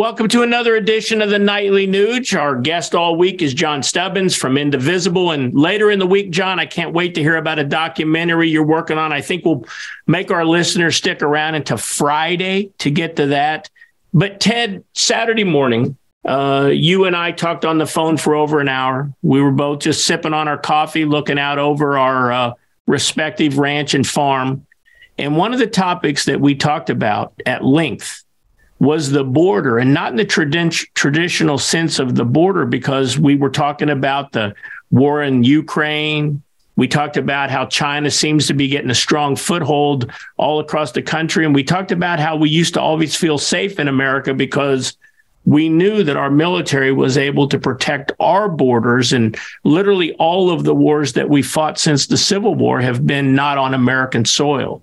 welcome to another edition of the Nightly Nuge. Our guest all week is John Stubbins from Indivisible. And later in the week, John, I can't wait to hear about a documentary you're working on. I think we'll make our listeners stick around until Friday to get to that. But Ted, Saturday morning, uh, you and I talked on the phone for over an hour. We were both just sipping on our coffee, looking out over our uh, respective ranch and farm. And one of the topics that we talked about at length was the border, and not in the trad- traditional sense of the border, because we were talking about the war in Ukraine. We talked about how China seems to be getting a strong foothold all across the country. And we talked about how we used to always feel safe in America because we knew that our military was able to protect our borders. And literally all of the wars that we fought since the Civil War have been not on American soil.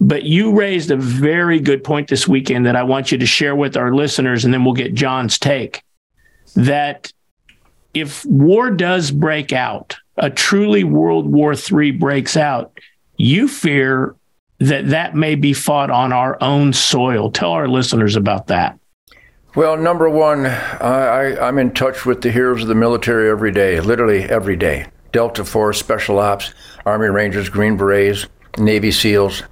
But you raised a very good point this weekend that I want you to share with our listeners, and then we'll get John's take. That if war does break out, a truly World War III breaks out, you fear that that may be fought on our own soil. Tell our listeners about that. Well, number one, I, am in touch with the heroes of the military every day, literally every day. Delta Force, Special Ops, Army Rangers, Green Berets, Navy SEALs,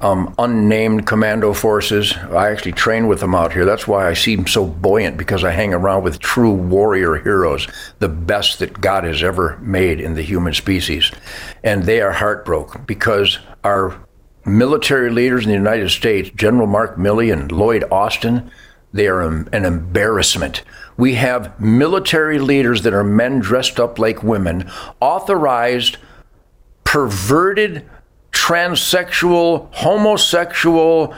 um, unnamed commando forces. I actually train with them out here. That's why I seem so buoyant because I hang around with true warrior heroes, the best that God has ever made in the human species. And they are heartbroken because our military leaders in the United States, General Mark Milley and Lloyd Austin, they are an embarrassment. We have military leaders that are men dressed up like women, authorized, perverted, transsexual, homosexual,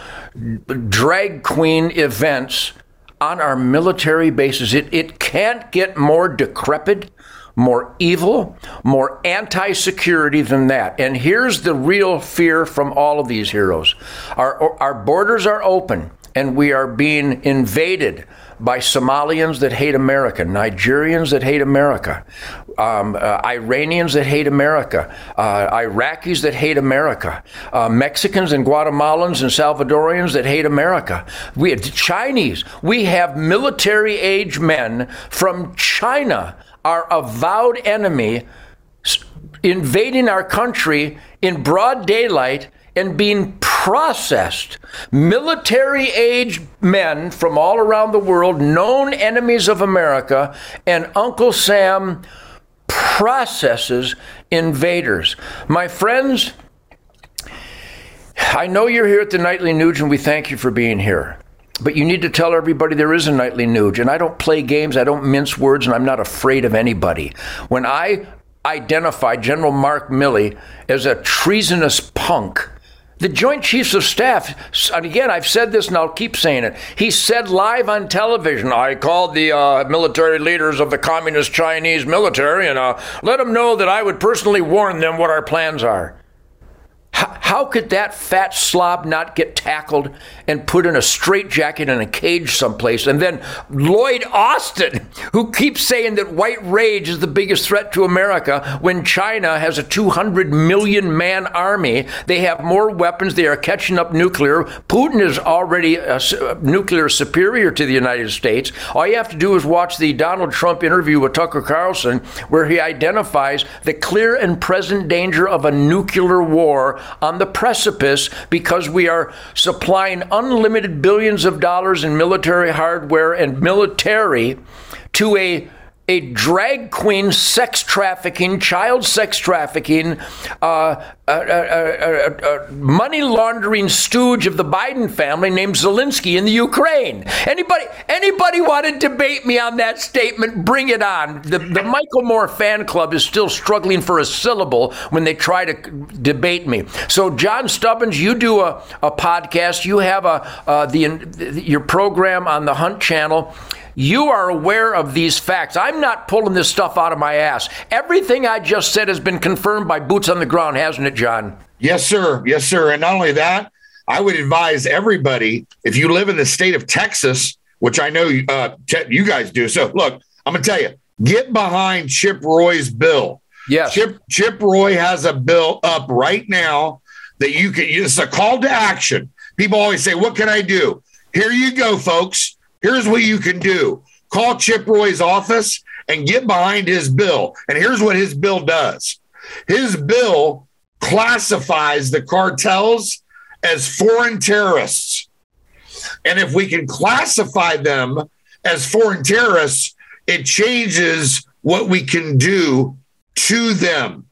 drag queen events on our military bases. It, it can't get more decrepit, more evil, more anti security than that. And here's the real fear from all of these heroes our, our borders are open and we are being invaded by Somalians that hate America, Nigerians that hate America, um, uh, Iranians that hate America, uh, Iraqis that hate America, uh, Mexicans and Guatemalans and Salvadorians that hate America. We have Chinese. We have military age men from China, our avowed enemy, invading our country in broad daylight and being processed. Military age men from all around the world, known enemies of America, and Uncle Sam processes invaders. My friends, I know you're here at the Nightly Nuge, and we thank you for being here. But you need to tell everybody there is a nightly nuge. And I don't play games, I don't mince words, and I'm not afraid of anybody. When I identify General Mark Milley as a treasonous punk, the Joint Chiefs of Staff, and again, I've said this and I'll keep saying it. He said live on television, I called the uh, military leaders of the Communist Chinese military and uh, let them know that I would personally warn them what our plans are. How could that fat slob not get tackled and put in a straitjacket in a cage someplace? And then Lloyd Austin, who keeps saying that white rage is the biggest threat to America when China has a 200 million man army. They have more weapons. They are catching up nuclear. Putin is already uh, a, a uh, nuclear superior to the United States. All you have to do is watch the Donald Trump interview with Tucker Carlson, where he identifies the clear and present danger of a nuclear war on the precipice because we are supplying unlimited billions of dollars in military hardware and military to a a drag queen sex trafficking, child sex trafficking, uh, a, money laundering stooge of the Biden family named Zelensky in the Ukraine. Anybody, anybody want to debate me on that statement? Bring it on. The, the Michael Moore fan club is still struggling for a syllable when they try to debate me. So, John Stubbins, you do a, a podcast. You have a uh, the your program on the Hunt Channel. You are aware of these facts. I'm not pulling this stuff out of my ass. Everything I just said has been confirmed by boots on the ground, hasn't it, John? Yes, sir. Yes, sir. And not only that, I would advise everybody if you live in the state of Texas, which I know uh, you guys do. So, look, I'm going to tell you get behind Chip Roy's bill. Yes. Chip, Chip Roy has a bill up right now that you can, it's a call to action. People always say, What can I do? Here you go, folks here's what you can do call Chip Roy's office and get behind his bill. And here's what his bill does his bill classifies the cartels as foreign terrorists. And if we can classify them as foreign terrorists, it changes what we can do to them.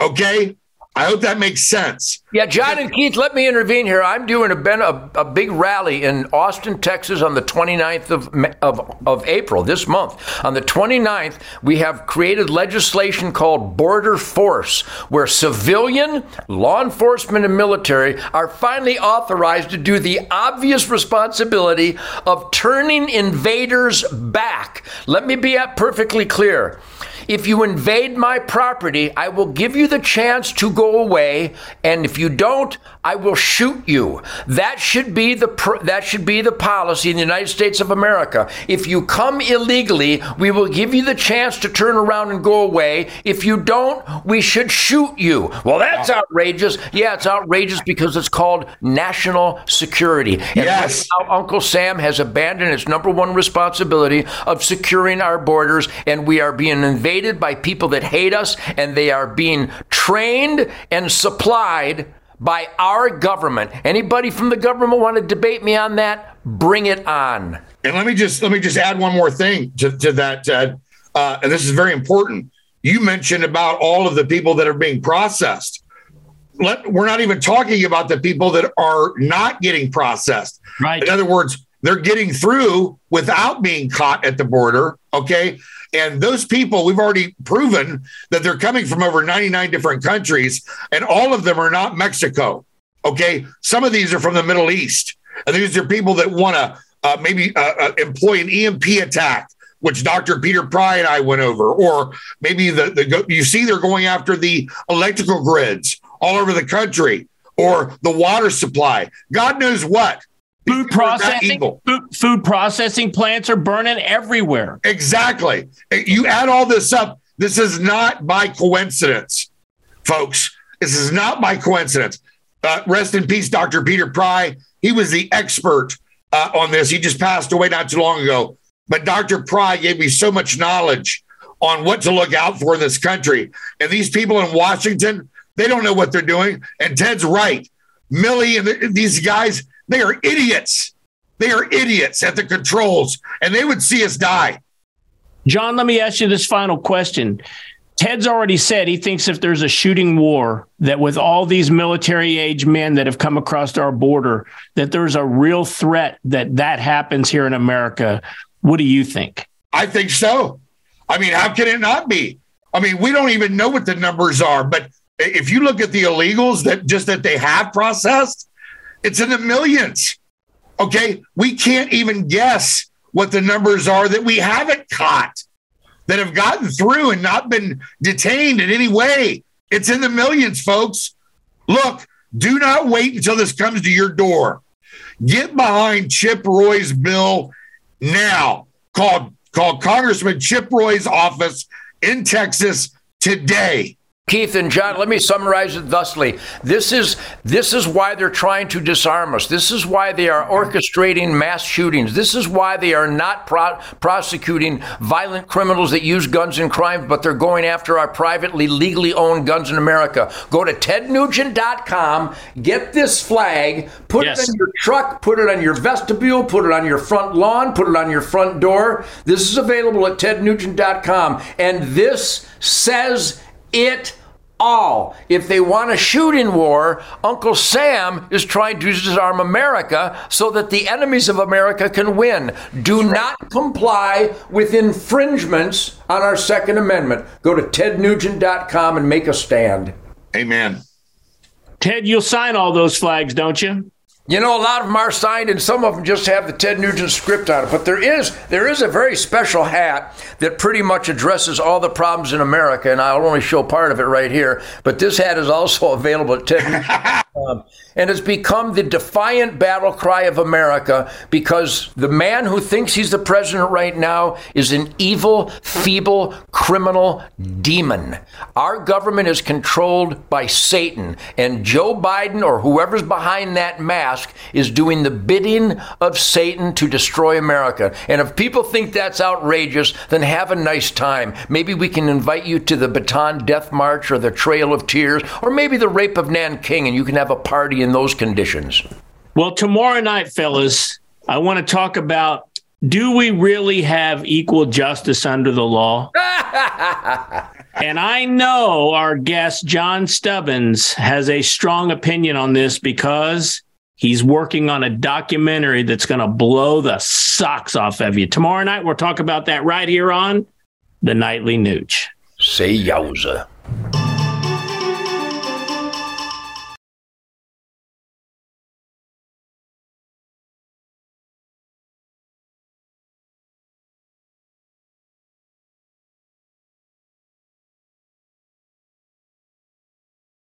Okay? I hope that makes sense. Yeah, John and Keith, let me intervene here. I'm doing a, a, a big rally in Austin, Texas on the 29th of, of, of April, this month. On the 29th, we have created legislation called Border Force, where civilian, law enforcement, and military are finally authorized to do the obvious responsibility of turning invaders back. Let me be perfectly clear. If you invade my property, I will give you the chance to go away, and if you don't, I will shoot you. That should be the that should be the policy in the United States of America. If you come illegally, we will give you the chance to turn around and go away. If you don't, we should shoot you. Well, that's outrageous. Yeah, it's outrageous because it's called national security. And yes. Right now, Uncle Sam has abandoned its number one responsibility of securing our borders, and we are being invaded invaded by people that hate us, and they are being trained and supplied by our government. Anybody from the government want to debate me on that? Bring it on. And let me just let me just add one more thing to, to that, Ted. Uh, and this is very important. You mentioned about all of the people that are being processed. Let, we're not even talking about the people that are not getting processed. Right. In other words, they're getting through without being caught at the border. Okay. And those people, we've already proven that they're coming from over 99 different countries, and all of them are not Mexico. Okay. Some of these are from the Middle East. And these are people that want to uh, maybe uh, uh, employ an EMP attack, which Dr. Peter Pry and I went over. Or maybe the, the you see they're going after the electrical grids all over the country or the water supply. God knows what food processing food, food, processing plants are burning everywhere. Exactly. You add all this up this is not by coincidence folks. This is not by coincidence. Uh, rest in peace dr peter pry. He was the expert uh, on this. He just passed away not too long ago. But dr pry gave me so much knowledge on what to look out for in this country. And these people in washington they don't know what they're doing. And ted's right. Milley and the, these guys they are idiots. They are idiots at the controls, and they would see us die. John, let me ask you this final question. Ted's already said he thinks if there's a shooting war, that with all these military age men that have come across our border, that there's a real threat that that happens here in America. What do you think? I think so. I mean, how can it not be? I mean, we don't even know what the numbers are, but if you look at the illegals that just that they have processed, it's in the millions. Okay. We can't even guess what the numbers are that we haven't caught that have gotten through and not been detained in any way. It's in the millions, folks. Look, do not wait until this comes to your door. Get behind Chip Roy's bill now. Call, call Congressman Chip Roy's office in Texas today. Keith and John, let me summarize it thusly. This is this is why they're trying to disarm us. This is why they are orchestrating mass shootings. This is why they are not pro- prosecuting violent criminals that use guns in crime, but they're going after our privately legally owned guns in America. Go to tednugent.com, get this flag, put yes. it in your truck, put it on your vestibule, put it on your front lawn, put it on your front door. This is available at tednugent.com and this says it all. If they want to shoot in war, Uncle Sam is trying to disarm America so that the enemies of America can win. Do not comply with infringements on our Second Amendment. Go to tednugent.com and make a stand. Amen. Ted, you'll sign all those flags, don't you? You know, a lot of them are signed, and some of them just have the Ted Nugent script on it. But there is there is a very special hat that pretty much addresses all the problems in America, and I'll only show part of it right here. But this hat is also available at Ted. Um, and has become the defiant battle cry of America because the man who thinks he's the president right now is an evil, feeble, criminal demon. Our government is controlled by Satan, and Joe Biden or whoever's behind that mask is doing the bidding of Satan to destroy America. And if people think that's outrageous, then have a nice time. Maybe we can invite you to the Bataan Death March or the Trail of Tears, or maybe the Rape of Nanking, and you can have a party in those conditions? Well, tomorrow night, fellas, I want to talk about do we really have equal justice under the law? and I know our guest, John Stubbins, has a strong opinion on this because he's working on a documentary that's going to blow the socks off of you. Tomorrow night, we'll talk about that right here on the Nightly Nuge. Say yowza.